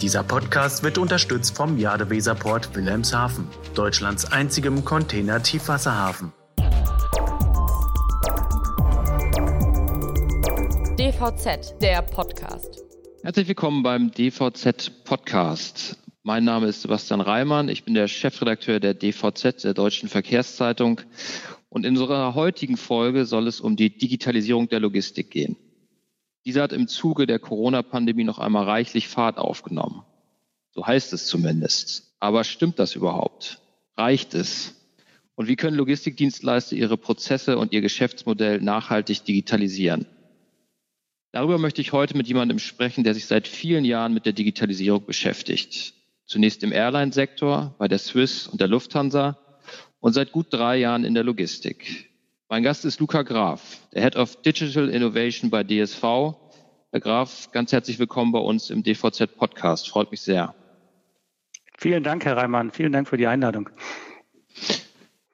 Dieser Podcast wird unterstützt vom Jadeweserport Wilhelmshaven, Deutschlands einzigem Container-Tiefwasserhafen. DVZ, der Podcast. Herzlich willkommen beim DVZ Podcast. Mein Name ist Sebastian Reimann. Ich bin der Chefredakteur der DVZ, der Deutschen Verkehrszeitung. Und in unserer heutigen Folge soll es um die Digitalisierung der Logistik gehen. Diese hat im Zuge der Corona-Pandemie noch einmal reichlich Fahrt aufgenommen. So heißt es zumindest. Aber stimmt das überhaupt? Reicht es? Und wie können Logistikdienstleister ihre Prozesse und ihr Geschäftsmodell nachhaltig digitalisieren? Darüber möchte ich heute mit jemandem sprechen, der sich seit vielen Jahren mit der Digitalisierung beschäftigt. Zunächst im Airline-Sektor, bei der Swiss und der Lufthansa und seit gut drei Jahren in der Logistik. Mein Gast ist Luca Graf, der Head of Digital Innovation bei DSV. Herr Graf, ganz herzlich willkommen bei uns im DVZ Podcast. Freut mich sehr. Vielen Dank, Herr Reimann. Vielen Dank für die Einladung.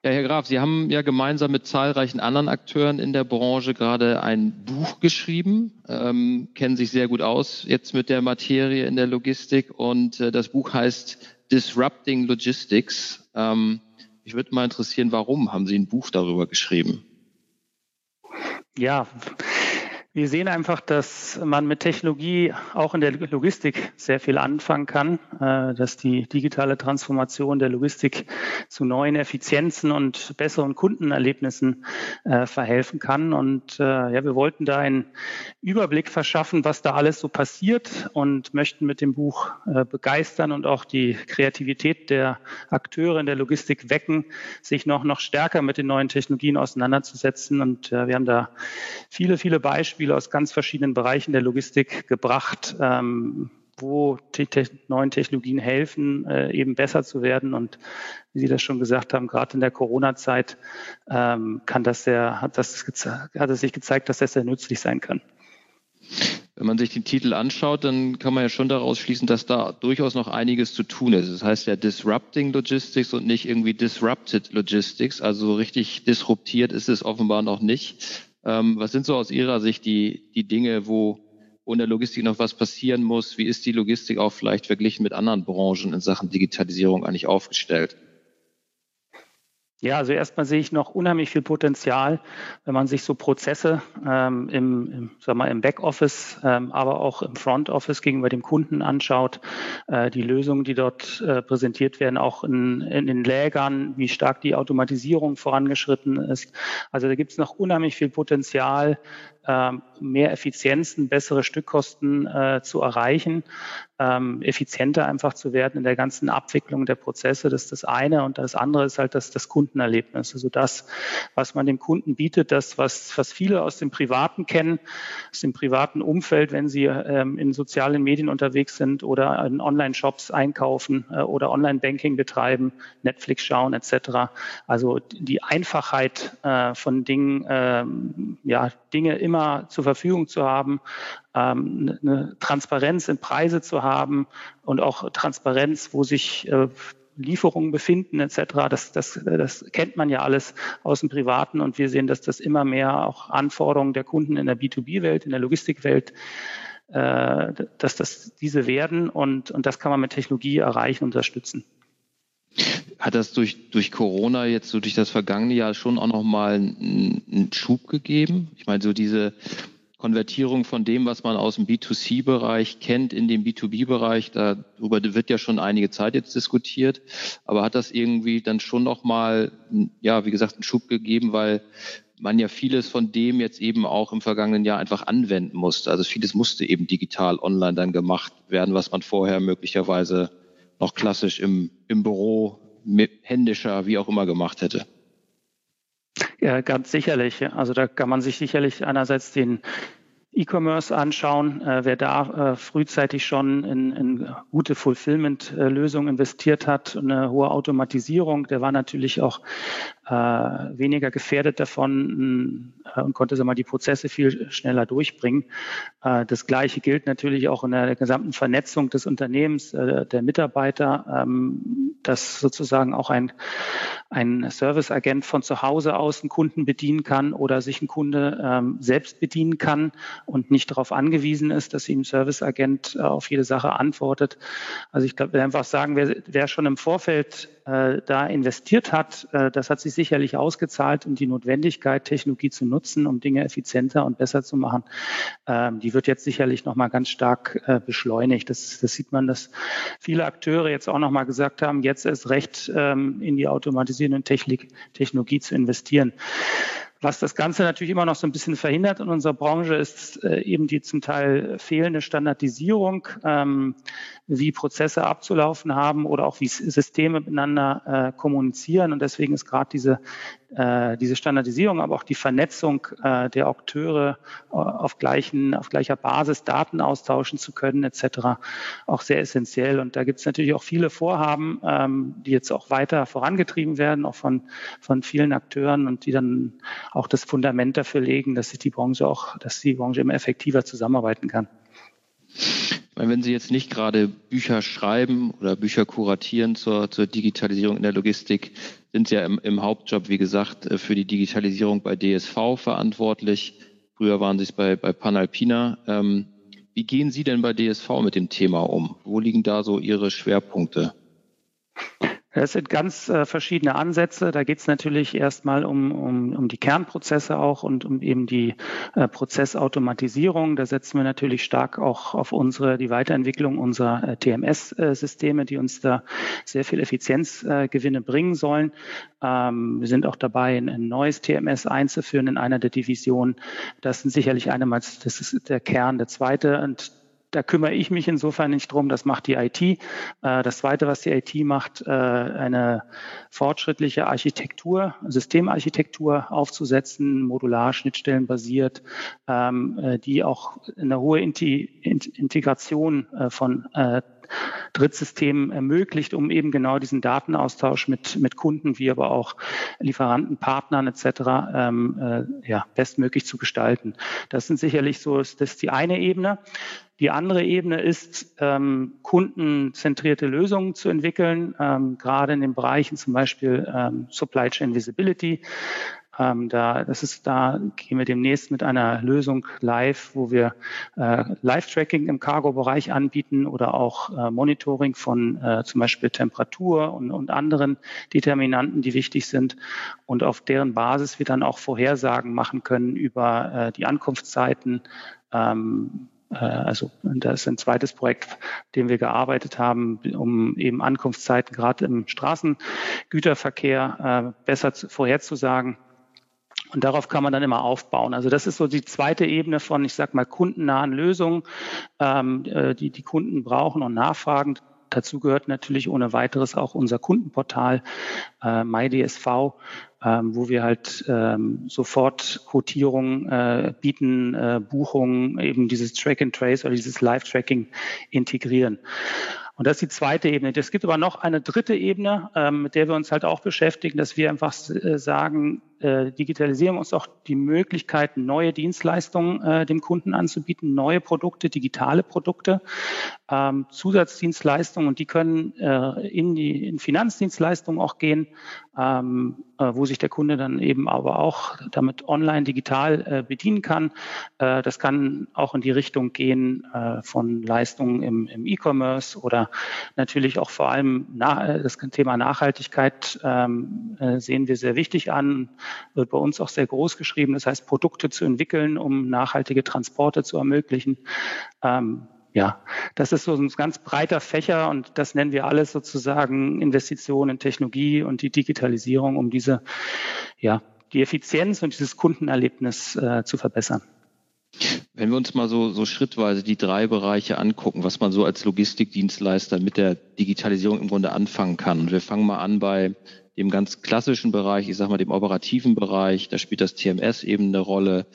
Ja, Herr Graf, Sie haben ja gemeinsam mit zahlreichen anderen Akteuren in der Branche gerade ein Buch geschrieben, ähm, kennen sich sehr gut aus jetzt mit der Materie in der Logistik und äh, das Buch heißt Disrupting Logistics. Ähm, mich würde mal interessieren, warum haben Sie ein Buch darüber geschrieben? Ja, wir sehen einfach, dass man mit Technologie auch in der Logistik sehr viel anfangen kann, äh, dass die digitale Transformation der Logistik zu neuen Effizienzen und besseren Kundenerlebnissen äh, verhelfen kann. Und äh, ja, wir wollten da einen Überblick verschaffen, was da alles so passiert und möchten mit dem Buch begeistern und auch die Kreativität der Akteure in der Logistik wecken, sich noch, noch stärker mit den neuen Technologien auseinanderzusetzen. Und wir haben da viele, viele Beispiele Beispiele aus ganz verschiedenen Bereichen der Logistik gebracht, ähm, wo die te neuen Technologien helfen, äh, eben besser zu werden. Und wie Sie das schon gesagt haben, gerade in der Corona-Zeit ähm, kann das sehr, hat, das hat es sich gezeigt, dass das sehr nützlich sein kann. Wenn man sich den Titel anschaut, dann kann man ja schon daraus schließen, dass da durchaus noch einiges zu tun ist. Das heißt ja Disrupting Logistics und nicht irgendwie Disrupted Logistics. Also richtig disruptiert ist es offenbar noch nicht. Ähm, was sind so aus Ihrer Sicht die, die Dinge, wo, wo in der Logistik noch was passieren muss? Wie ist die Logistik auch vielleicht verglichen mit anderen Branchen in Sachen Digitalisierung eigentlich aufgestellt? Ja, also erstmal sehe ich noch unheimlich viel Potenzial, wenn man sich so Prozesse ähm, im, im, sag mal, im Backoffice, ähm, aber auch im Frontoffice gegenüber dem Kunden anschaut, äh, die Lösungen, die dort äh, präsentiert werden, auch in, in den Lägern, wie stark die Automatisierung vorangeschritten ist. Also da gibt es noch unheimlich viel Potenzial, mehr Effizienzen, bessere Stückkosten äh, zu erreichen, ähm, effizienter einfach zu werden in der ganzen Abwicklung der Prozesse. Das ist das eine. Und das andere ist halt das, das Kundenerlebnis. Also das, was man dem Kunden bietet, das, was, was viele aus dem Privaten kennen, aus dem privaten Umfeld, wenn sie ähm, in sozialen Medien unterwegs sind oder in Online-Shops einkaufen äh, oder Online-Banking betreiben, Netflix schauen etc. Also die Einfachheit äh, von Dingen, äh, ja, Dinge immer zur Verfügung zu haben, ähm, eine Transparenz in Preise zu haben und auch Transparenz, wo sich äh, Lieferungen befinden etc. Das, das, das kennt man ja alles aus dem Privaten und wir sehen, dass das immer mehr auch Anforderungen der Kunden in der B2B-Welt, in der Logistikwelt, äh, dass das diese werden und, und das kann man mit Technologie erreichen und unterstützen. Hat das durch, durch Corona jetzt so durch das vergangene Jahr schon auch nochmal einen, einen Schub gegeben? Ich meine, so diese Konvertierung von dem, was man aus dem B2C-Bereich kennt, in den B2B-Bereich, darüber wird ja schon einige Zeit jetzt diskutiert. Aber hat das irgendwie dann schon nochmal, ja, wie gesagt, einen Schub gegeben, weil man ja vieles von dem jetzt eben auch im vergangenen Jahr einfach anwenden musste. Also vieles musste eben digital online dann gemacht werden, was man vorher möglicherweise noch klassisch im, im Büro händischer, wie auch immer gemacht hätte. Ja, ganz sicherlich. Also da kann man sich sicherlich einerseits den E-Commerce anschauen, äh, wer da äh, frühzeitig schon in, in gute Fulfillment-Lösungen investiert hat, eine hohe Automatisierung, der war natürlich auch äh, weniger gefährdet davon äh, und konnte sag mal, die Prozesse viel schneller durchbringen. Äh, das Gleiche gilt natürlich auch in der gesamten Vernetzung des Unternehmens, äh, der Mitarbeiter. Ähm, dass sozusagen auch ein, ein Serviceagent von zu Hause aus einen Kunden bedienen kann oder sich ein Kunde ähm, selbst bedienen kann und nicht darauf angewiesen ist, dass ihm ein Serviceagent äh, auf jede Sache antwortet. Also ich glaube, einfach sagen, wer, wer schon im Vorfeld äh, da investiert hat, das hat sich sicherlich ausgezahlt und die Notwendigkeit, Technologie zu nutzen, um Dinge effizienter und besser zu machen, ähm, die wird jetzt sicherlich nochmal ganz stark äh, beschleunigt. Das, das sieht man, dass viele Akteure jetzt auch nochmal gesagt haben, jetzt erst recht ähm, in die automatisierende Technik, Technologie zu investieren. Was das Ganze natürlich immer noch so ein bisschen verhindert in unserer Branche, ist äh, eben die zum Teil fehlende Standardisierung, ähm, wie Prozesse abzulaufen haben oder auch wie Systeme miteinander äh, kommunizieren. Und deswegen ist gerade diese, äh, diese Standardisierung, aber auch die Vernetzung äh, der Akteure äh, auf, gleichen, auf gleicher Basis Daten austauschen zu können etc. auch sehr essentiell. Und da gibt es natürlich auch viele Vorhaben, ähm, die jetzt auch weiter vorangetrieben werden, auch von, von vielen Akteuren und die dann auch das Fundament dafür legen, dass sich die Branche auch, dass die Branche immer effektiver zusammenarbeiten kann. Wenn Sie jetzt nicht gerade Bücher schreiben oder Bücher kuratieren zur, zur Digitalisierung in der Logistik, sind Sie ja im, im, Hauptjob, wie gesagt, äh, für die Digitalisierung bei DSV verantwortlich. Früher waren Sie es bei, bei Panalpina. Ähm, wie gehen Sie denn bei DSV mit dem Thema um? Wo liegen da so Ihre Schwerpunkte? Es sind ganz äh, verschiedene Ansätze. Da geht es natürlich erstmal um, um, um die Kernprozesse auch und um eben die äh, Prozessautomatisierung. Da setzen wir natürlich stark auch auf unsere, die Weiterentwicklung unserer äh, TMS-Systeme, die uns da sehr viel Effizienzgewinne bringen sollen. Ähm, wir sind auch dabei, ein, ein, neues TMS einzuführen in einer der Divisionen. Das sind sicherlich einermals, das ist der Kern. Der zweite und da kümmere ich mich insofern nicht drum, das macht die IT. Äh, das Zweite, was die IT macht, äh, eine fortschrittliche Architektur, Systemarchitektur aufzusetzen, modular, schnittstellenbasiert, ähm, äh, die auch eine hohe Integration von Drittsystemen ermöglicht, um eben genau diesen Datenaustausch mit, mit Kunden, wie aber auch Lieferanten, Partnern etc. Ähm, äh, ja, bestmöglich zu gestalten. Das sind sicherlich so, das ist die eine Ebene. Die andere Ebene ist, ähm, kundenzentrierte Lösungen zu entwickeln, ähm, gerade in den Bereichen zum Beispiel ähm, Supply Chain Visibility. Ähm, da, das ist, da gehen wir demnächst mit einer Lösung live, wo wir äh, Live-Tracking im Cargo-Bereich anbieten oder auch äh, Monitoring von äh, zum Beispiel Temperatur und, und anderen Determinanten, die wichtig sind und auf deren Basis wir dann auch Vorhersagen machen können über äh, die Ankunftszeiten, ähm, äh, also das ist ein zweites Projekt, dem wir gearbeitet haben, um eben Ankunftszeiten gerade im Straßengüterverkehr äh, besser vorherzusagen. Und darauf kann man dann immer aufbauen. Also das ist so die zweite Ebene von, ich sag mal, kundennahen Lösungen, ähm, äh, die die Kunden brauchen und nachfragen. Dazu gehört natürlich ohne weiteres auch unser Kundenportal äh, MyDSV, ähm, wo wir halt ähm, sofort Quotierungen äh, bieten, äh, Buchungen, eben dieses Track and Trace oder dieses Live-Tracking integrieren. Und das ist die zweite Ebene. Es gibt aber noch eine dritte Ebene, ähm, mit der wir uns halt auch beschäftigen, dass wir einfach äh, sagen, äh, Digitalisierung ist auch die Möglichkeit, neue Dienstleistungen äh, dem Kunden anzubieten, neue Produkte, digitale Produkte, ähm, Zusatzdienstleistungen und die können in die in Finanzdienstleistungen auch gehen, ähm, äh, wo sich der Kunde dann eben aber auch damit online digital äh, bedienen kann. Äh, das kann auch in die Richtung gehen äh, von Leistungen im, im E-Commerce oder natürlich auch vor allem na, das Thema Nachhaltigkeit ähm, äh, sehen wir sehr wichtig an wird bei uns auch sehr groß geschrieben. Das heißt, Produkte zu entwickeln, um nachhaltige Transporte zu ermöglichen. Ähm, ja, das ist so ein ganz breiter Fächer und das nennen wir alles sozusagen Investitionen in Technologie und die Digitalisierung, um diese, ja, die Effizienz und dieses Kundenerlebnis äh, zu verbessern. Wenn wir uns mal so, so schrittweise die drei Bereiche angucken, was man so als Logistikdienstleister mit der Digitalisierung im Grunde anfangen kann. Und wir fangen mal an bei dem ganz klassischen Bereich, ich sag mal dem operativen Bereich, da spielt das TMS eben eine Rolle.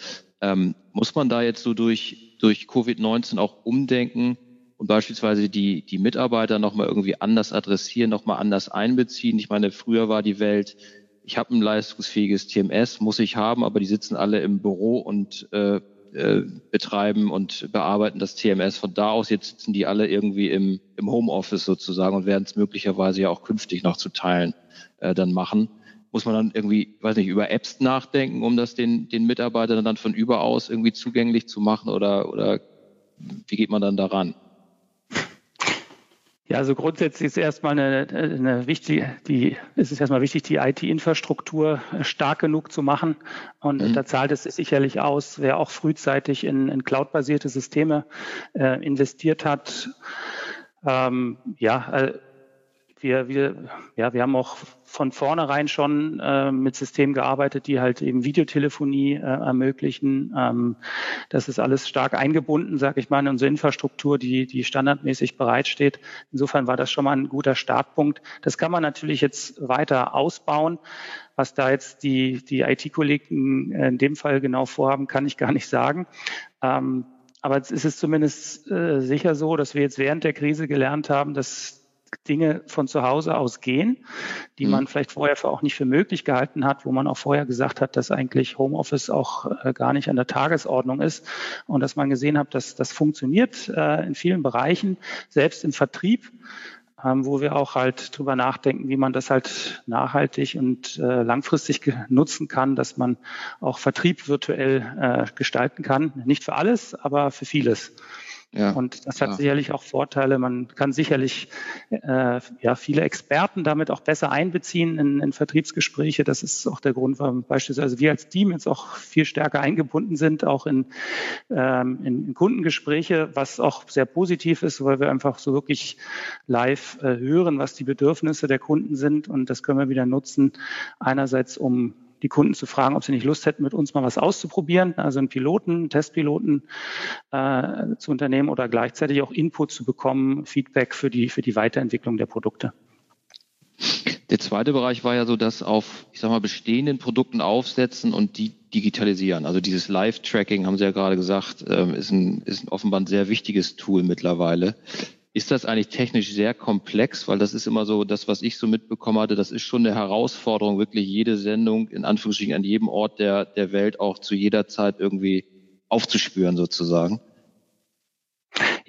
Ähm, muss man da jetzt so durch, durch Covid-19 auch umdenken und beispielsweise die, die Mitarbeiter nochmal irgendwie anders adressieren, nochmal anders einbeziehen? Ich meine, früher war die Welt, ich habe ein leistungsfähiges TMS, muss ich haben, aber die sitzen alle im Büro und äh, äh, betreiben und bearbeiten das TMS von da aus. Jetzt sitzen die alle irgendwie im, im Homeoffice sozusagen und werden es möglicherweise ja auch künftig noch zu Teilen äh, dann machen. Muss man dann irgendwie, weiß nicht, über Apps nachdenken, um das den, den Mitarbeitern dann von überaus irgendwie zugänglich zu machen oder, oder wie geht man dann daran? Ja, also grundsätzlich ist erstmal eine, eine wichtige, die, ist es erstmal wichtig, die IT-Infrastruktur stark genug zu machen. Und mhm. da zahlt es sich sicherlich aus, wer auch frühzeitig in, in cloud-basierte Systeme äh, investiert hat. Ähm, ja, äh, wir, wir, ja, wir haben auch von vornherein schon äh, mit Systemen gearbeitet, die halt eben Videotelefonie äh, ermöglichen. Ähm, das ist alles stark eingebunden, sage ich mal, in unsere Infrastruktur, die, die standardmäßig bereitsteht. Insofern war das schon mal ein guter Startpunkt. Das kann man natürlich jetzt weiter ausbauen. Was da jetzt die, die IT-Kollegen in dem Fall genau vorhaben, kann ich gar nicht sagen. Ähm, aber es ist zumindest äh, sicher so, dass wir jetzt während der Krise gelernt haben, dass Dinge von zu Hause aus gehen, die mhm. man vielleicht vorher für auch nicht für möglich gehalten hat, wo man auch vorher gesagt hat, dass eigentlich Homeoffice auch äh, gar nicht an der Tagesordnung ist und dass man gesehen hat, dass das funktioniert äh, in vielen Bereichen, selbst im Vertrieb. Ähm, wo wir auch halt drüber nachdenken, wie man das halt nachhaltig und äh, langfristig nutzen kann, dass man auch Vertrieb virtuell äh, gestalten kann. Nicht für alles, aber für vieles. Ja, und das hat ja. sicherlich auch Vorteile. Man kann sicherlich äh, ja, viele Experten damit auch besser einbeziehen in, in Vertriebsgespräche. Das ist auch der Grund, warum beispielsweise wir als Team jetzt auch viel stärker eingebunden sind, auch in, ähm, in, in Kundengespräche, was auch sehr positiv ist, weil wir einfach so wirklich live äh, hören, was die Bedürfnisse der Kunden sind. Und das können wir wieder nutzen, einerseits um die Kunden zu fragen, ob sie nicht Lust hätten, mit uns mal was auszuprobieren, also einen Piloten, einen Testpiloten äh, zu unternehmen oder gleichzeitig auch Input zu bekommen, Feedback für die, für die Weiterentwicklung der Produkte. Der zweite Bereich war ja so, dass auf, ich sag mal, bestehenden Produkten aufsetzen und die digitalisieren. Also dieses Live-Tracking, haben Sie ja gerade gesagt, ähm, ist ein, ist offenbar ein sehr wichtiges Tool mittlerweile. Ist das eigentlich technisch sehr komplex? Weil das ist immer so, das, was ich so mitbekommen hatte, das ist schon eine Herausforderung, wirklich jede Sendung in Anführungsstrichen an jedem Ort der, der Welt auch zu jeder Zeit irgendwie aufzuspüren sozusagen.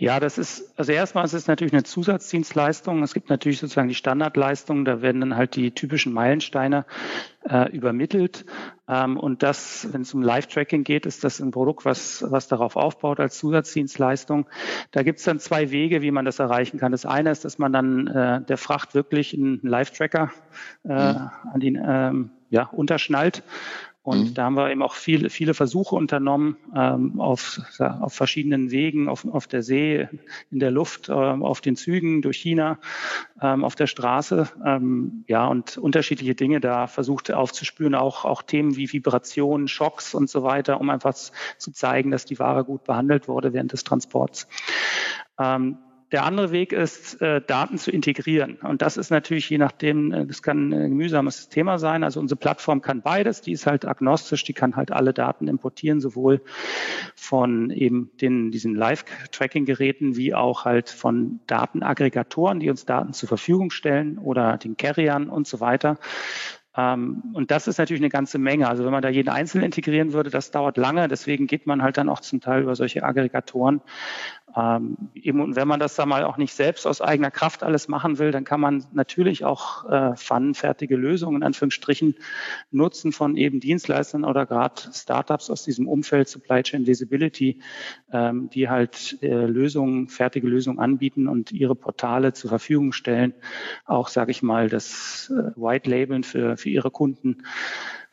Ja, das ist, also erstmal ist es natürlich eine Zusatzdienstleistung. Es gibt natürlich sozusagen die Standardleistungen, da werden dann halt die typischen Meilensteine äh, übermittelt. Ähm, und das, wenn es um Live-Tracking geht, ist das ein Produkt, was, was darauf aufbaut als Zusatzdienstleistung. Da gibt es dann zwei Wege, wie man das erreichen kann. Das eine ist, dass man dann äh, der Fracht wirklich einen Live-Tracker äh, mhm. an den ähm, ja, unterschnallt und mhm. da haben wir eben auch viele, viele Versuche unternommen ähm, auf, auf verschiedenen Wegen, auf, auf der See, in der Luft, äh, auf den Zügen durch China, ähm, auf der Straße. Ähm, ja, und unterschiedliche Dinge da versucht aufzuspüren, auch, auch Themen wie Vibrationen, Schocks und so weiter, um einfach zu zeigen, dass die Ware gut behandelt wurde während des Transports. Ähm, der andere Weg ist, äh, Daten zu integrieren. Und das ist natürlich je nachdem, äh, das kann ein mühsames Thema sein. Also unsere Plattform kann beides. Die ist halt agnostisch. Die kann halt alle Daten importieren, sowohl von eben den, diesen Live-Tracking-Geräten wie auch halt von Datenaggregatoren, die uns Daten zur Verfügung stellen oder den Carriern und so weiter. Ähm, und das ist natürlich eine ganze Menge. Also wenn man da jeden Einzelnen integrieren würde, das dauert lange. Deswegen geht man halt dann auch zum Teil über solche Aggregatoren. Ähm, eben, und wenn man das da mal auch nicht selbst aus eigener Kraft alles machen will, dann kann man natürlich auch äh, pfannenfertige Lösungen in Anführungsstrichen nutzen von eben Dienstleistern oder gerade Startups aus diesem Umfeld Supply Chain Visibility, ähm, die halt äh, Lösungen, fertige Lösungen anbieten und ihre Portale zur Verfügung stellen. Auch, sage ich mal, das äh, White Labeln für, für ihre Kunden.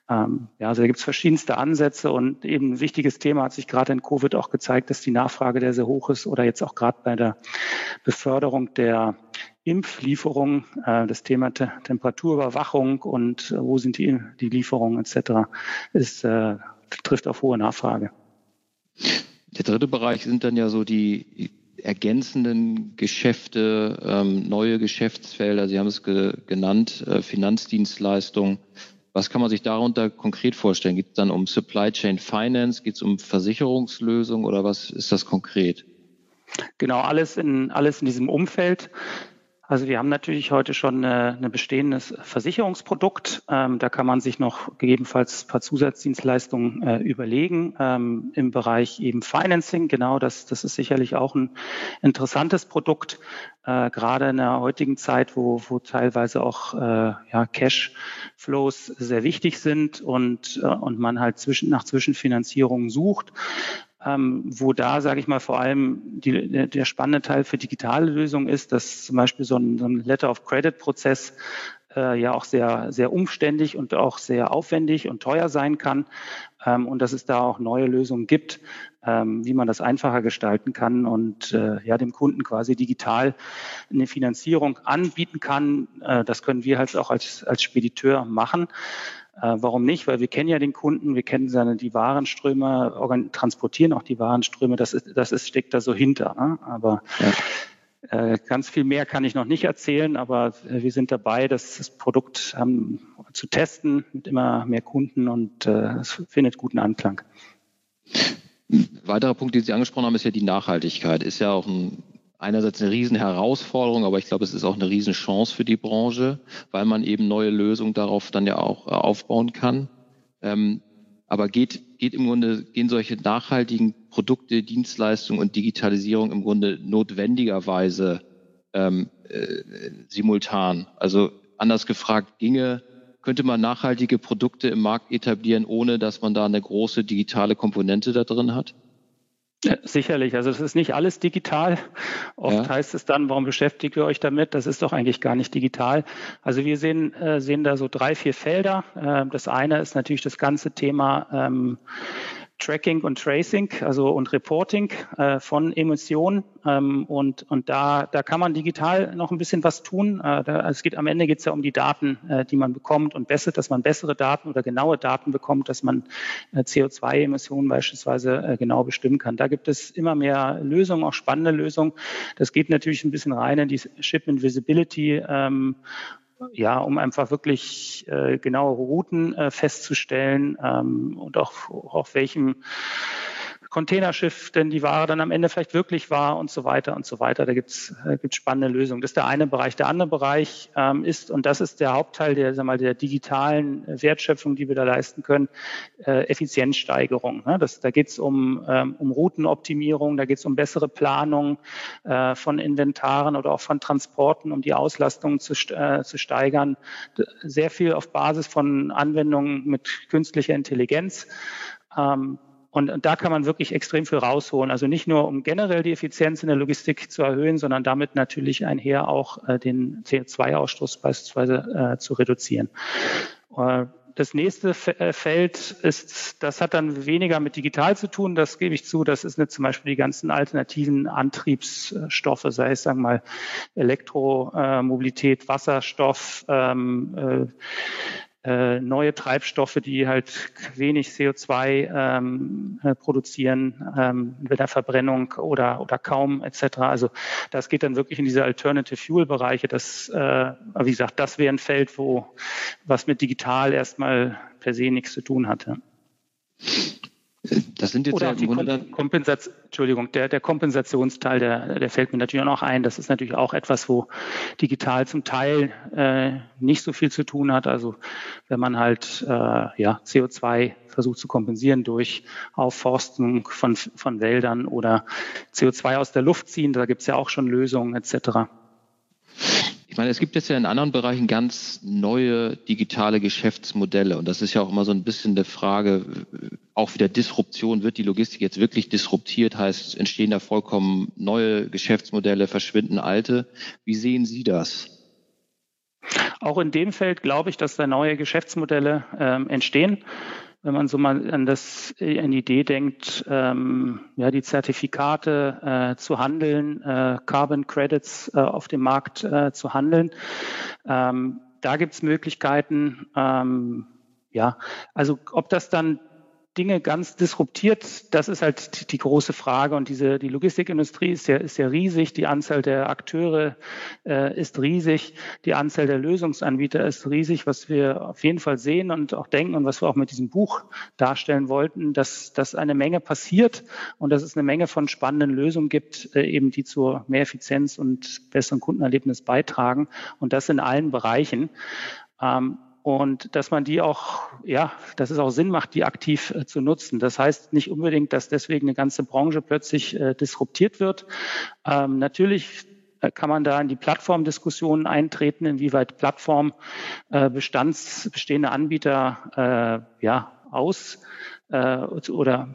Ähm, ja, also da gibt es verschiedenste Ansätze und eben ein wichtiges Thema hat sich gerade in Covid auch gezeigt, dass die Nachfrage der sehr hoch ist oder jetzt auch gerade bei der Beförderung der Impflieferung, äh, das Thema Te Temperaturüberwachung und äh, wo sind die, die Lieferungen etc. ist, äh, trifft auf hohe Nachfrage. Der dritte Bereich sind dann ja so die ergänzenden Geschäfte, ähm, neue Geschäftsfelder. Sie haben es ge genannt, äh, Finanzdienstleistungen. Was kann man sich darunter konkret vorstellen? Geht es dann um Supply Chain Finance? Geht es um Versicherungslösungen oder was ist das konkret? Genau, alles in, alles in diesem Umfeld. Also wir haben natürlich heute schon ein bestehendes Versicherungsprodukt. Ähm, da kann man sich noch gegebenenfalls ein paar Zusatzdienstleistungen äh, überlegen. Ähm, Im Bereich eben Financing, genau, das, das ist sicherlich auch ein interessantes Produkt, äh, gerade in der heutigen Zeit, wo, wo teilweise auch äh, ja, Cashflows sehr wichtig sind und, äh, und man halt zwischen, nach Zwischenfinanzierungen sucht ähm, wo da, sage ich mal, vor allem die, der, spannende Teil für digitale Lösungen ist, dass zum Beispiel so ein, so ein Letter of Credit-Prozess äh, ja auch sehr, sehr umständlich und auch sehr aufwendig und teuer sein kann ähm, und dass es da auch neue Lösungen gibt, ähm, wie man das einfacher gestalten kann und äh, ja dem Kunden quasi digital eine Finanzierung anbieten kann. Äh, das können wir halt auch als, als Spediteur machen. Äh, warum nicht? Weil wir kennen ja den Kunden, wir kennen seine, die Warenströme, transportieren auch die Warenströme, das, ist, das ist, steckt da so hinter. Ne? Aber ja. äh, ganz viel mehr kann ich noch nicht erzählen, aber äh, wir sind dabei, das, das Produkt ähm, zu testen mit immer mehr Kunden und äh, es findet guten Anklang. Ein weiterer Punkt, den Sie angesprochen haben, ist ja die Nachhaltigkeit. Ist ja auch ein einerseits eine Riesenherausforderung, aber ich glaube, es ist auch eine Riesenchance für die Branche, weil man eben neue Lösungen darauf dann ja auch äh, aufbauen kann. Ähm, aber geht, geht im Grunde, gehen solche nachhaltigen Produkte, Dienstleistungen und Digitalisierung im Grunde notwendigerweise ähm, äh, simultan? Also anders gefragt, ginge, könnte man nachhaltige Produkte im Markt etablieren, ohne dass man da eine große digitale Komponente da drin hat? Sicherlich, also es ist nicht alles digital. Oft ja. heißt es dann, warum beschäftigt ihr euch damit? Das ist doch eigentlich gar nicht digital. Also wir sehen, äh, sehen da so drei, vier Felder. Äh, das eine ist natürlich das ganze Thema ähm, Tracking und Tracing, also und Reporting äh, von Emissionen. Ähm, und und da, da kann man digital noch ein bisschen was tun. Äh, da, es geht am Ende geht es ja um die Daten, äh, die man bekommt und besser, dass man bessere Daten oder genaue Daten bekommt, dass man äh, CO2-Emissionen beispielsweise äh, genau bestimmen kann. Da gibt es immer mehr Lösungen, auch spannende Lösungen. Das geht natürlich ein bisschen rein in die Shipment Visibility ähm, ja, um einfach wirklich äh, genaue Routen äh, festzustellen ähm, und auch auf welchem Containerschiff denn die Ware dann am Ende vielleicht wirklich war und so weiter und so weiter. Da gibt's äh, gibt's spannende Lösungen. Das ist der eine Bereich. Der andere Bereich ähm, ist, und das ist der Hauptteil der, sag mal, der digitalen Wertschöpfung, die wir da leisten können, äh, Effizienzsteigerung. Ne? Das, da geht's um, ähm, um Routenoptimierung, da geht's um bessere Planung äh, von Inventaren oder auch von Transporten, um die Auslastung zu, äh, zu steigern. Sehr viel auf Basis von Anwendungen mit künstlicher Intelligenz. Ähm, und, und da kann man wirklich extrem viel rausholen. Also nicht nur, um generell die Effizienz in der Logistik zu erhöhen, sondern damit natürlich einher auch äh, den CO2-Ausstoß beispielsweise äh, zu reduzieren. Äh, das nächste äh, Feld ist, das hat dann weniger mit digital zu tun, das gebe ich zu. Das ist nicht zum Beispiel die ganzen alternativen Antriebsstoffe, sei es, sagen wir mal, Elektromobilität, Wasserstoff, ähm, äh, äh, neue Treibstoffe, die halt wenig CO2 ähm, äh, produzieren, ähm, mit der Verbrennung oder, oder kaum etc. Also das geht dann wirklich in diese Alternative Fuel Bereiche. Das, äh, wie gesagt, das wäre ein Feld, wo was mit digital erstmal per se nichts zu tun hatte. Das sind jetzt Oder ja die Kompensation, Entschuldigung, der, der Kompensationsteil, der, der fällt mir natürlich auch noch ein. Das ist natürlich auch etwas, wo digital zum Teil äh, nicht so viel zu tun hat. Also wenn man halt äh, ja, CO2 versucht zu kompensieren durch Aufforstung von, von Wäldern oder CO2 aus der Luft ziehen, da gibt es ja auch schon Lösungen etc. Ich meine, es gibt jetzt ja in anderen Bereichen ganz neue digitale Geschäftsmodelle und das ist ja auch immer so ein bisschen der Frage, auch wieder Disruption, wird die Logistik jetzt wirklich disruptiert, heißt, entstehen da vollkommen neue Geschäftsmodelle, verschwinden alte. Wie sehen Sie das? Auch in dem Feld glaube ich, dass da neue Geschäftsmodelle ähm, entstehen wenn man so mal an das an die Idee denkt, ähm, ja, die Zertifikate äh, zu handeln, äh, Carbon Credits äh, auf dem Markt äh, zu handeln. Ähm, da gibt es Möglichkeiten, ähm, ja, also ob das dann Dinge ganz disruptiert, das ist halt die große Frage. Und diese, die Logistikindustrie ist ja, ist ja riesig, die Anzahl der Akteure äh, ist riesig, die Anzahl der Lösungsanbieter ist riesig. Was wir auf jeden Fall sehen und auch denken und was wir auch mit diesem Buch darstellen wollten, dass, dass eine Menge passiert und dass es eine Menge von spannenden Lösungen gibt, äh, eben die zur mehr Effizienz und besseren Kundenerlebnis beitragen. Und das in allen Bereichen. Ähm, und dass man die auch, ja, dass es auch Sinn macht, die aktiv äh, zu nutzen. Das heißt nicht unbedingt, dass deswegen eine ganze Branche plötzlich äh, disruptiert wird. Ähm, natürlich äh, kann man da in die Plattformdiskussionen eintreten, inwieweit Plattform äh, Bestands, bestehende Anbieter äh, ja, aus äh, oder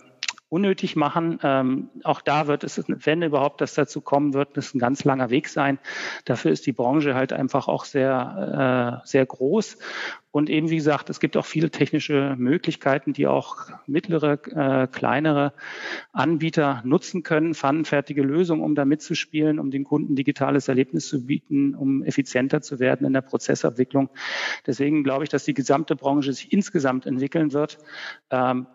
unnötig machen. Ähm, auch da wird es, wenn überhaupt das dazu kommen wird, das ein ganz langer Weg sein. Dafür ist die Branche halt einfach auch sehr, äh, sehr groß. Und eben, wie gesagt, es gibt auch viele technische Möglichkeiten, die auch mittlere, äh, kleinere Anbieter nutzen können, pfannenfertige Lösungen, um da mitzuspielen, um den Kunden digitales Erlebnis zu bieten, um effizienter zu werden in der Prozessabwicklung. Deswegen glaube ich, dass die gesamte Branche sich insgesamt entwickeln wird. Ähm,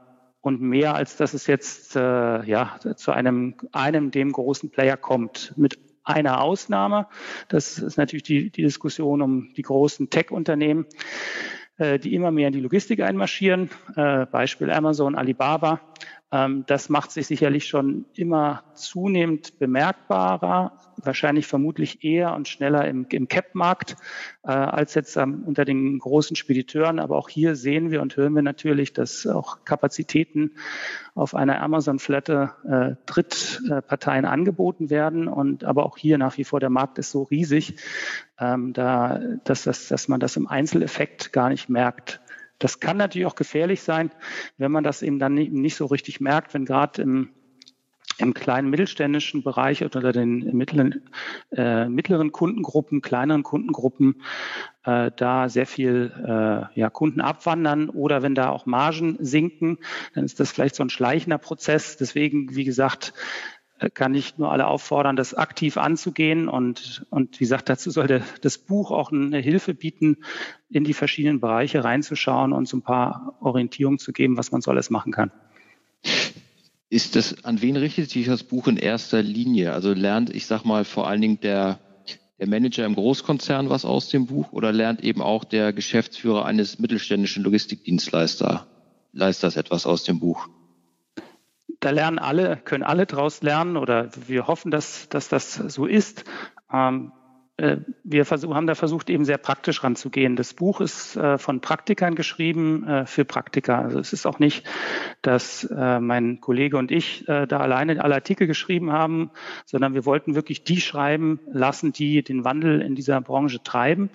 und mehr als dass es jetzt äh, ja zu einem einem dem großen Player kommt mit einer Ausnahme. Das ist natürlich die, die Diskussion um die großen Tech-Unternehmen, äh, die immer mehr in die Logistik einmarschieren. Äh, Beispiel Amazon, Alibaba. Ähm, das macht sich sicherlich schon immer zunehmend bemerkbarer, wahrscheinlich vermutlich eher und schneller im, im Cap-Markt äh, als jetzt ähm, unter den großen Spediteuren. Aber auch hier sehen wir und hören wir natürlich, dass auch Kapazitäten auf einer Amazon-Flatte äh, Drittparteien angeboten werden. Und aber auch hier nach wie vor der Markt ist so riesig, ähm, da, dass, das, dass man das im Einzeleffekt gar nicht merkt. Das kann natürlich auch gefährlich sein, wenn man das eben dann nicht, so richtig merkt, wenn gerade im, im kleinen mittelständischen Bereich oder den mittleren, äh, mittleren Kundengruppen, kleineren Kundengruppen äh, da sehr viel äh, ja, Kunden abwandern oder wenn da auch Margen sinken, dann ist das vielleicht so ein schleichender Prozess. Deswegen, wie gesagt, kann ich nur alle auffordern, das aktiv anzugehen. Und, und wie gesagt, dazu sollte das Buch auch eine Hilfe bieten, in die verschiedenen Bereiche reinzuschauen und so ein paar Orientierungen zu geben, was man so alles machen kann. Ist das, an wen richtet sich das Buch in erster Linie? Also lernt, ich sag mal, vor allen Dingen der, der Manager im Großkonzern was aus dem Buch oder lernt eben auch der Geschäftsführer eines mittelständischen Logistikdienstleisters etwas aus dem Buch? Da lernen alle, können alle draus lernen oder wir hoffen, dass, dass das so ist. Ähm, äh, wir haben da versucht, eben sehr praktisch ranzugehen. Das Buch ist äh, von Praktikern geschrieben äh, für Praktiker. Also es ist auch nicht, dass äh, mein Kollege und ich äh, da alleine alle Artikel geschrieben haben, sondern wir wollten wirklich die schreiben lassen, die den Wandel in dieser Branche treiben.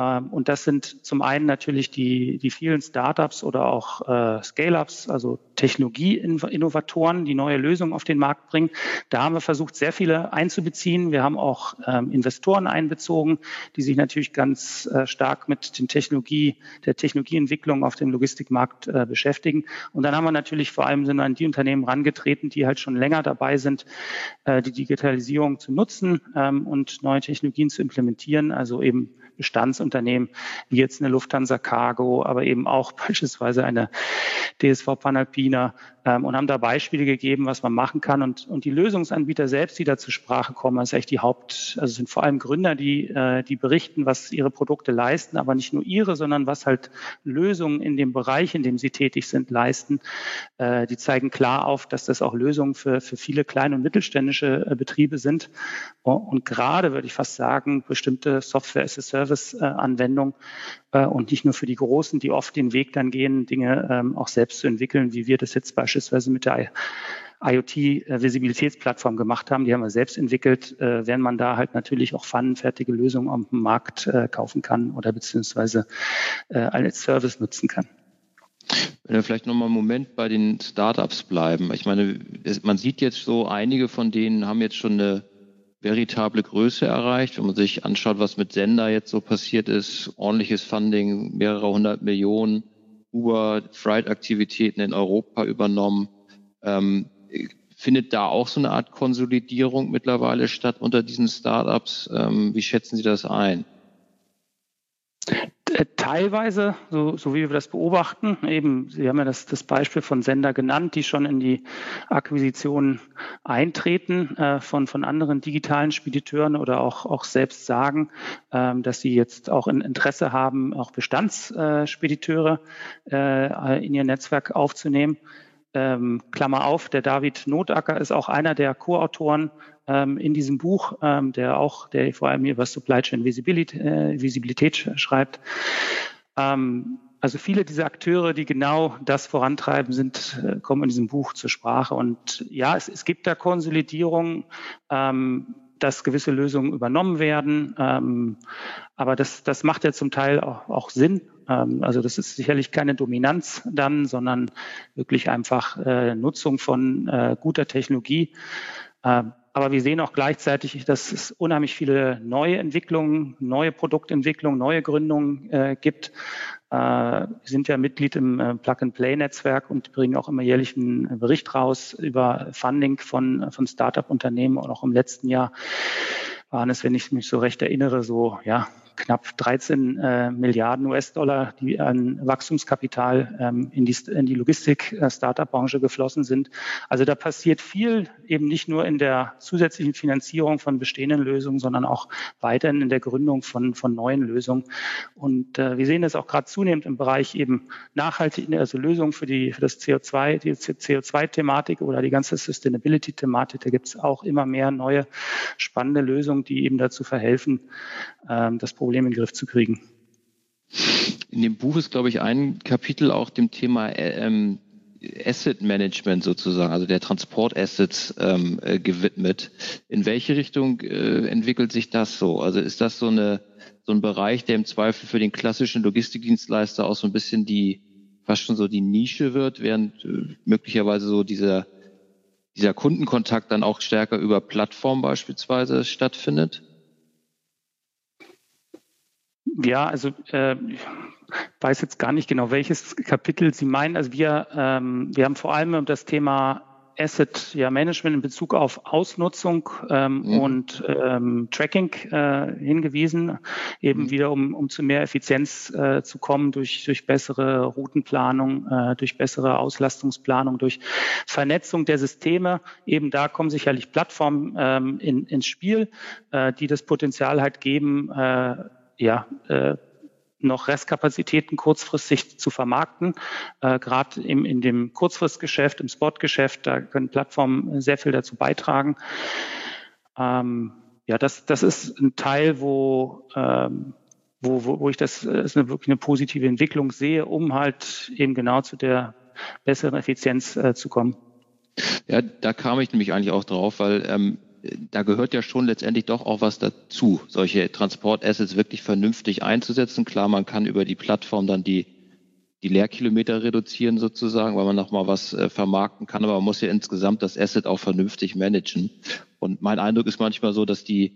Ähm, und das sind zum einen natürlich die, die vielen Startups oder auch äh, Scale-ups, also Technologieinnovatoren, die neue Lösungen auf den Markt bringen. Da haben wir versucht, sehr viele einzubeziehen. Wir haben auch ähm, Investoren einbezogen, die sich natürlich ganz äh, stark mit den Technologie, der Technologieentwicklung auf dem Logistikmarkt äh, beschäftigen. Und dann haben wir natürlich vor allem sind an die Unternehmen rangetreten, die halt schon länger dabei sind, äh, die Digitalisierung zu nutzen ähm, und neue Technologien zu implementieren, also eben Bestandsunternehmen wie jetzt eine Lufthansa Cargo, aber eben auch beispielsweise eine DSV Panalpina ähm, und haben da Beispiele gegeben, was man machen kann. Und, und die Lösungsanbieter selbst, die da zur Sprache kommen, ist echt die Haupt, also sind vor allem Gründer, die, äh, die berichten, was ihre Produkte leisten, aber nicht nur ihre, sondern was halt Lösungen in dem Bereich, in dem sie tätig sind, leisten. Äh, die zeigen klar auf, dass das auch Lösungen für, für viele kleine und mittelständische äh, Betriebe sind. Und, und gerade würde ich fast sagen, bestimmte Software-as-a-Service-Anwendungen äh, und nicht nur für die Großen, die oft den Weg dann gehen, Dinge ähm, auch selbst zu entwickeln, wie wir das jetzt beispielsweise mit der IoT-Visibilitätsplattform gemacht haben. Die haben wir selbst entwickelt, äh, während man da halt natürlich auch pfannenfertige Lösungen am Markt äh, kaufen kann oder beziehungsweise äh, als Service nutzen kann. Wenn wir vielleicht nochmal einen Moment bei den Startups bleiben. Ich meine, man sieht jetzt so, einige von denen haben jetzt schon eine veritable Größe erreicht. Wenn man sich anschaut, was mit Sender jetzt so passiert ist, ordentliches Funding, mehrere hundert Millionen, Uber Freight-Aktivitäten in Europa übernommen. Ähm, findet da auch so eine Art Konsolidierung mittlerweile statt unter diesen Startups? Ähm, wie schätzen Sie das ein? Teilweise, so, so wie wir das beobachten, eben, Sie haben ja das, das Beispiel von Sender genannt, die schon in die Akquisition eintreten äh, von, von anderen digitalen Spediteuren oder auch, auch selbst sagen, ähm, dass sie jetzt auch ein Interesse haben, auch Bestandsspediteure äh, in ihr Netzwerk aufzunehmen. Ähm, Klammer auf, der David Notacker ist auch einer der Co-Autoren in diesem Buch, ähm, der auch, der vor allem über Supply Chain Visibility, äh, Visibilität schreibt. Ähm, also viele dieser Akteure, die genau das vorantreiben, sind, äh, kommen in diesem Buch zur Sprache. Und ja, es, es gibt da Konsolidierung, ähm, dass gewisse Lösungen übernommen werden. Ähm, aber das, das macht ja zum Teil auch, auch Sinn. Ähm, also das ist sicherlich keine Dominanz dann, sondern wirklich einfach äh, Nutzung von guter Technologie. Aber wir sehen auch gleichzeitig, dass es unheimlich viele neue Entwicklungen, neue Produktentwicklungen, neue Gründungen äh, gibt. Äh, wir sind ja Mitglied im äh, Plug-and-Play-Netzwerk und bringen auch immer jährlich einen Bericht raus über Funding von, von Startup-Unternehmen. Und auch im letzten Jahr waren es, wenn ich mich so recht erinnere, so ja knapp 13 äh, Milliarden US-Dollar, die an Wachstumskapital ähm, in die, in die Logistik-Startup-Branche äh, geflossen sind. Also da passiert viel, eben nicht nur in der zusätzlichen Finanzierung von bestehenden Lösungen, sondern auch weiterhin in der Gründung von, von neuen Lösungen. Und äh, wir sehen das auch gerade zunehmend im Bereich eben nachhaltig, also Lösungen für, die, für das CO2, die CO2-Thematik oder die ganze Sustainability-Thematik. Da gibt es auch immer mehr neue spannende Lösungen, die eben dazu verhelfen, ähm, das Problem in den Griff zu kriegen. In dem Buch ist, glaube ich, ein Kapitel auch dem Thema äh, ähm, Asset Management sozusagen, also der Transportassets ähm, äh, gewidmet. In welche Richtung äh, entwickelt sich das so? Also ist das so eine so ein Bereich, der im Zweifel für den klassischen Logistikdienstleister auch so ein bisschen die fast schon so die Nische wird, während äh, möglicherweise so dieser dieser Kundenkontakt dann auch stärker über Plattformen beispielsweise stattfindet? Ja, also äh, ich weiß jetzt gar nicht genau, welches Kapitel Sie meinen. Also wir, ähm, wir haben vor allem das Thema Asset ja, Management in Bezug auf Ausnutzung ähm, mhm. und ähm, Tracking äh, hingewiesen, eben mhm. wieder um, um zu mehr Effizienz äh, zu kommen durch, durch bessere Routenplanung, äh, durch bessere Auslastungsplanung, durch Vernetzung der Systeme. Eben da kommen sicherlich Plattformen ähm, in, ins Spiel, äh, die das Potenzial halt geben, äh, ja, äh, noch Restkapazitäten kurzfristig zu vermarkten. Äh, Gerade in dem Kurzfristgeschäft, im Spotgeschäft, da können Plattformen sehr viel dazu beitragen. Ähm, ja, das, das ist ein Teil, wo, ähm, wo, wo, wo ich das, das eine, wirklich eine positive Entwicklung sehe, um halt eben genau zu der besseren Effizienz äh, zu kommen. Ja, da kam ich nämlich eigentlich auch drauf, weil ähm, da gehört ja schon letztendlich doch auch was dazu, solche Transportassets wirklich vernünftig einzusetzen. Klar, man kann über die Plattform dann die, die Leerkilometer reduzieren sozusagen, weil man nochmal was äh, vermarkten kann, aber man muss ja insgesamt das Asset auch vernünftig managen. Und mein Eindruck ist manchmal so, dass die,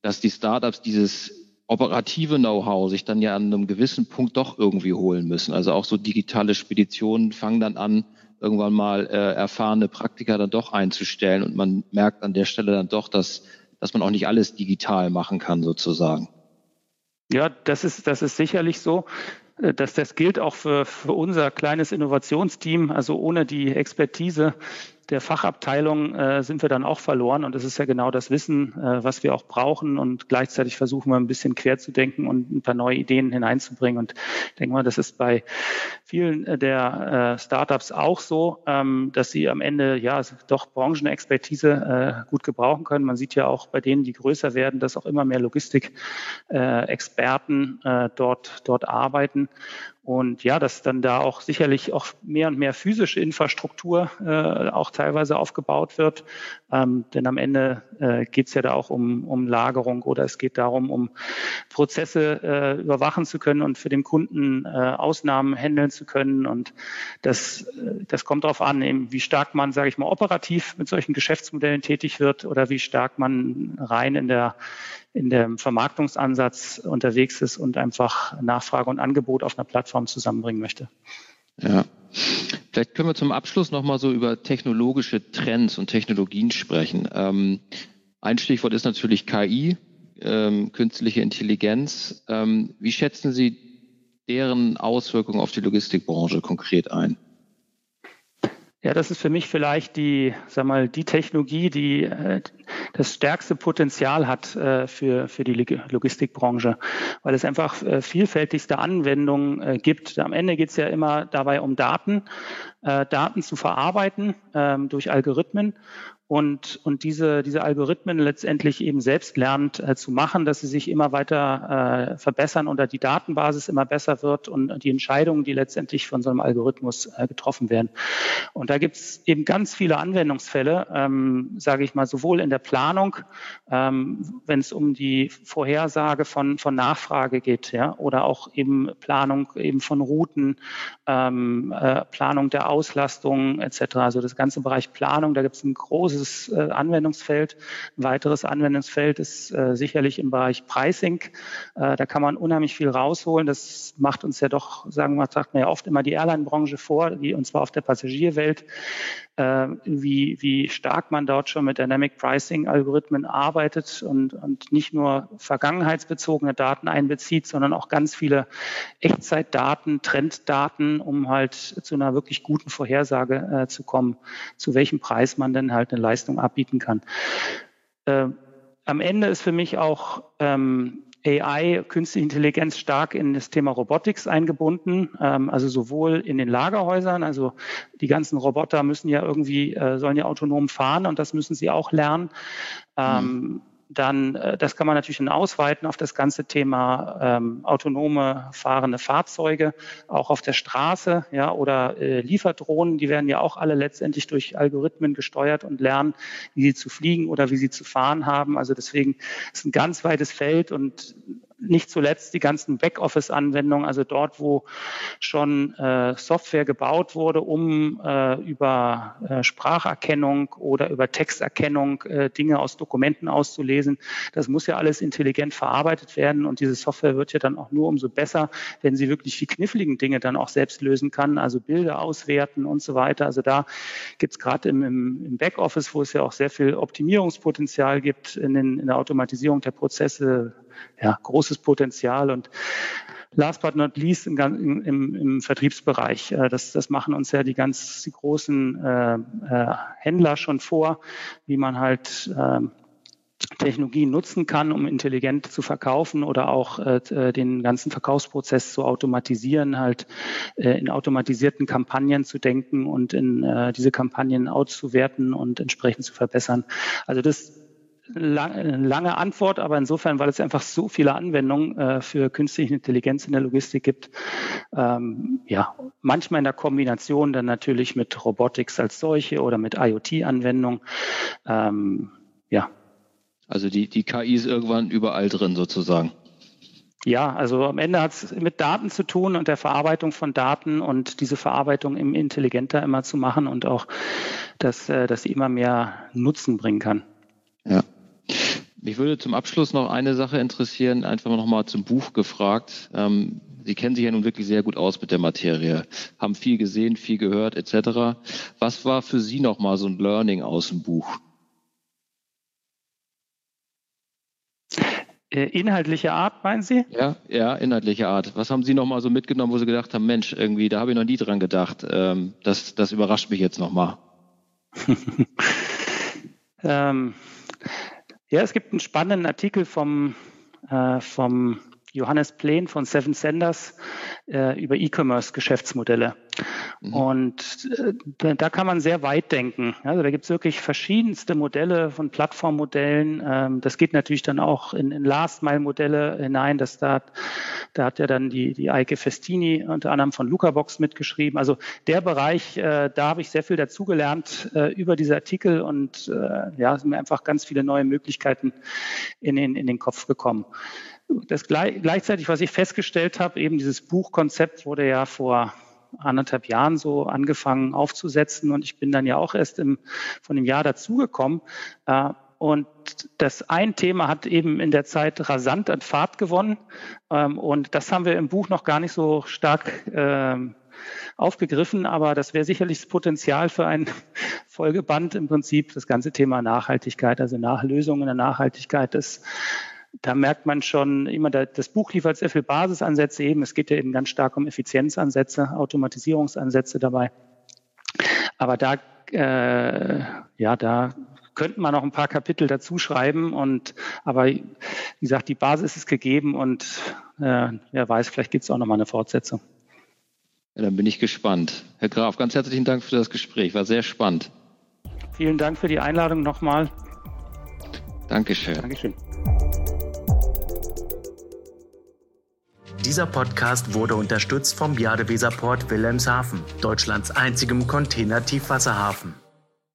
dass die Startups dieses operative Know-how sich dann ja an einem gewissen Punkt doch irgendwie holen müssen. Also auch so digitale Speditionen fangen dann an, irgendwann mal äh, erfahrene Praktiker dann doch einzustellen und man merkt an der Stelle dann doch, dass, dass man auch nicht alles digital machen kann sozusagen. Ja, das ist, das ist sicherlich so. Äh, dass das gilt auch für, für unser kleines Innovationsteam. Also ohne die Expertise der Fachabteilung äh, sind wir dann auch verloren. Und das ist ja genau das Wissen, äh, was wir auch brauchen. Und gleichzeitig versuchen wir ein bisschen quer zu denken und ein paar neue Ideen hineinzubringen. Und ich denke mal, das ist bei vielen äh, der äh, Startups auch so, ähm, dass sie am Ende ja doch Branchenexpertise äh, gut gebrauchen können. Man sieht ja auch bei denen, die größer werden, dass auch immer mehr Logistikexperten äh, dort, dort arbeiten. Und ja, dass dann da auch sicherlich auch mehr und mehr physische Infrastruktur äh, auch teilweise aufgebaut wird. Ähm, denn am Ende äh, geht es ja da auch um, um Lagerung oder es geht darum, um Prozesse äh, überwachen zu können und für den Kunden äh, Ausnahmen handeln zu können. Und das, äh, das kommt darauf an, eben, wie stark man, sage ich mal, operativ mit solchen Geschäftsmodellen tätig wird oder wie stark man rein in der in dem Vermarktungsansatz unterwegs ist und einfach Nachfrage und Angebot auf einer Plattform zusammenbringen möchte. Ja. Vielleicht können wir zum Abschluss nochmal so über technologische Trends und Technologien sprechen. Ähm, ein Stichwort ist natürlich KI, ähm, künstliche Intelligenz. Ähm, wie schätzen Sie deren Auswirkungen auf die Logistikbranche konkret ein? Ja, das ist für mich vielleicht die, sag mal, die Technologie, die äh, das stärkste Potenzial hat äh, für, für die Logistikbranche, weil es einfach äh, vielfältigste Anwendungen äh, gibt. Am Ende geht es ja immer dabei um Daten, äh, Daten zu verarbeiten ähm, durch Algorithmen und, und diese, diese Algorithmen letztendlich eben selbst lernt äh, zu machen, dass sie sich immer weiter äh, verbessern oder die Datenbasis immer besser wird und die Entscheidungen, die letztendlich von so einem Algorithmus äh, getroffen werden. Und da gibt es eben ganz viele Anwendungsfälle, ähm, sage ich mal, sowohl in der Planung, ähm, wenn es um die Vorhersage von, von Nachfrage geht, ja, oder auch eben Planung eben von Routen, ähm, äh, Planung der Auslastung etc. Also das ganze Bereich Planung, da gibt es ein großes großes äh, Anwendungsfeld. Ein weiteres Anwendungsfeld ist äh, sicherlich im Bereich Pricing. Äh, da kann man unheimlich viel rausholen. Das macht uns ja doch, sagen wir, sagt man ja oft immer die Airline-Branche vor, die, und zwar auf der Passagierwelt, wie, wie stark man dort schon mit Dynamic Pricing-Algorithmen arbeitet und, und nicht nur vergangenheitsbezogene Daten einbezieht, sondern auch ganz viele Echtzeitdaten, Trenddaten, um halt zu einer wirklich guten Vorhersage äh, zu kommen, zu welchem Preis man denn halt eine Leistung abbieten kann. Äh, am Ende ist für mich auch ähm, AI, künstliche Intelligenz stark in das Thema Robotics eingebunden, ähm, also sowohl in den Lagerhäusern, also die ganzen Roboter müssen ja irgendwie, äh, sollen ja autonom fahren und das müssen sie auch lernen. Ähm, mhm dann, äh, das kann man natürlich dann ausweiten auf das ganze Thema ähm, autonome fahrende Fahrzeuge, auch auf der Straße, ja, oder äh, Lieferdrohnen, die werden ja auch alle letztendlich durch Algorithmen gesteuert und lernen, wie sie zu fliegen oder wie sie zu fahren haben. Also deswegen ist ein ganz weites Feld und nicht zuletzt die ganzen Backoffice-Anwendungen, also dort, wo schon äh, Software gebaut wurde, um äh, über äh, Spracherkennung oder über Texterkennung äh, Dinge aus Dokumenten auszulesen. Das muss ja alles intelligent verarbeitet werden und diese Software wird ja dann auch nur umso besser, wenn sie wirklich die kniffligen Dinge dann auch selbst lösen kann, also Bilder auswerten und so weiter. Also da gibt es gerade im, im, Backoffice, wo es ja auch sehr viel Optimierungspotenzial gibt in, den, in der Automatisierung der Prozesse, ja, großes Potenzial und Last but not least im, im, im Vertriebsbereich. Äh, das, das machen uns ja die ganz die großen äh, äh, Händler schon vor, wie man halt äh, Technologien nutzen kann, um intelligent zu verkaufen oder auch äh, äh, den ganzen Verkaufsprozess zu automatisieren, halt äh, in automatisierten Kampagnen zu denken und in äh, diese Kampagnen auszuwerten und entsprechend zu verbessern. Also das lange Antwort, aber insofern, weil es einfach so viele Anwendungen äh, für künstliche Intelligenz in der Logistik gibt. Ähm, ja, manchmal in der Kombination dann natürlich mit Robotics als solche oder mit IoT-Anwendungen. Ähm, ja. Also die, die KI ist irgendwann überall drin sozusagen. Ja, also am Ende hat es mit Daten zu tun und der Verarbeitung von Daten und diese Verarbeitung im intelligenter immer zu machen und auch, dass, äh, dass sie immer mehr Nutzen bringen kann. Ja. Mich würde zum Abschluss noch eine Sache interessieren, einfach noch mal zum Buch gefragt. Ähm, Sie kennen sich ja nun wirklich sehr gut aus mit der Materie, haben viel gesehen, viel gehört etc. Was war für Sie noch mal so ein Learning aus dem Buch? Äh, inhaltliche Art, meinen Sie? Ja, ja, inhaltliche Art. Was haben Sie noch mal so mitgenommen, wo Sie gedacht haben, Mensch, irgendwie, da habe ich noch nie dran gedacht. Ähm, das, das überrascht mich jetzt noch mal. ähm, ja, es gibt einen spannenden Artikel vom, äh, vom Johannes Plehn von Seven Senders äh, über E-Commerce-Geschäftsmodelle. Mhm. Und äh, da kann man sehr weit denken. Also da gibt es wirklich verschiedenste Modelle von Plattformmodellen. Ähm, das geht natürlich dann auch in, in Last-Mile-Modelle hinein. Das da, da hat ja dann die, die Eike Festini unter anderem von Lucabox mitgeschrieben. Also der Bereich, äh, da habe ich sehr viel dazugelernt äh, über diese Artikel und äh, ja, sind mir einfach ganz viele neue Möglichkeiten in den, in den Kopf gekommen. Das gleichzeitig, was ich festgestellt habe, eben dieses Buchkonzept wurde ja vor anderthalb Jahren so angefangen aufzusetzen und ich bin dann ja auch erst im, von dem Jahr dazugekommen. Äh, und das ein Thema hat eben in der Zeit rasant an Fahrt gewonnen. Ähm, und das haben wir im Buch noch gar nicht so stark ähm, aufgegriffen, aber das wäre sicherlich das Potenzial für ein Folgeband im Prinzip, das ganze Thema Nachhaltigkeit, also Nachlösungen der Nachhaltigkeit, das da merkt man schon immer, das Buch liefert sehr viel Basisansätze eben. Es geht ja eben ganz stark um Effizienzansätze, Automatisierungsansätze dabei. Aber da, äh, ja, da könnten wir noch ein paar Kapitel dazu schreiben und aber wie gesagt, die Basis ist gegeben und äh, wer weiß, vielleicht gibt es auch noch mal eine Fortsetzung. Ja, dann bin ich gespannt. Herr Graf, ganz herzlichen Dank für das Gespräch, war sehr spannend. Vielen Dank für die Einladung nochmal. Dankeschön. Dankeschön. Dieser Podcast wurde unterstützt vom Jadeweserport Wilhelmshaven, Deutschlands einzigem Container-Tiefwasserhafen.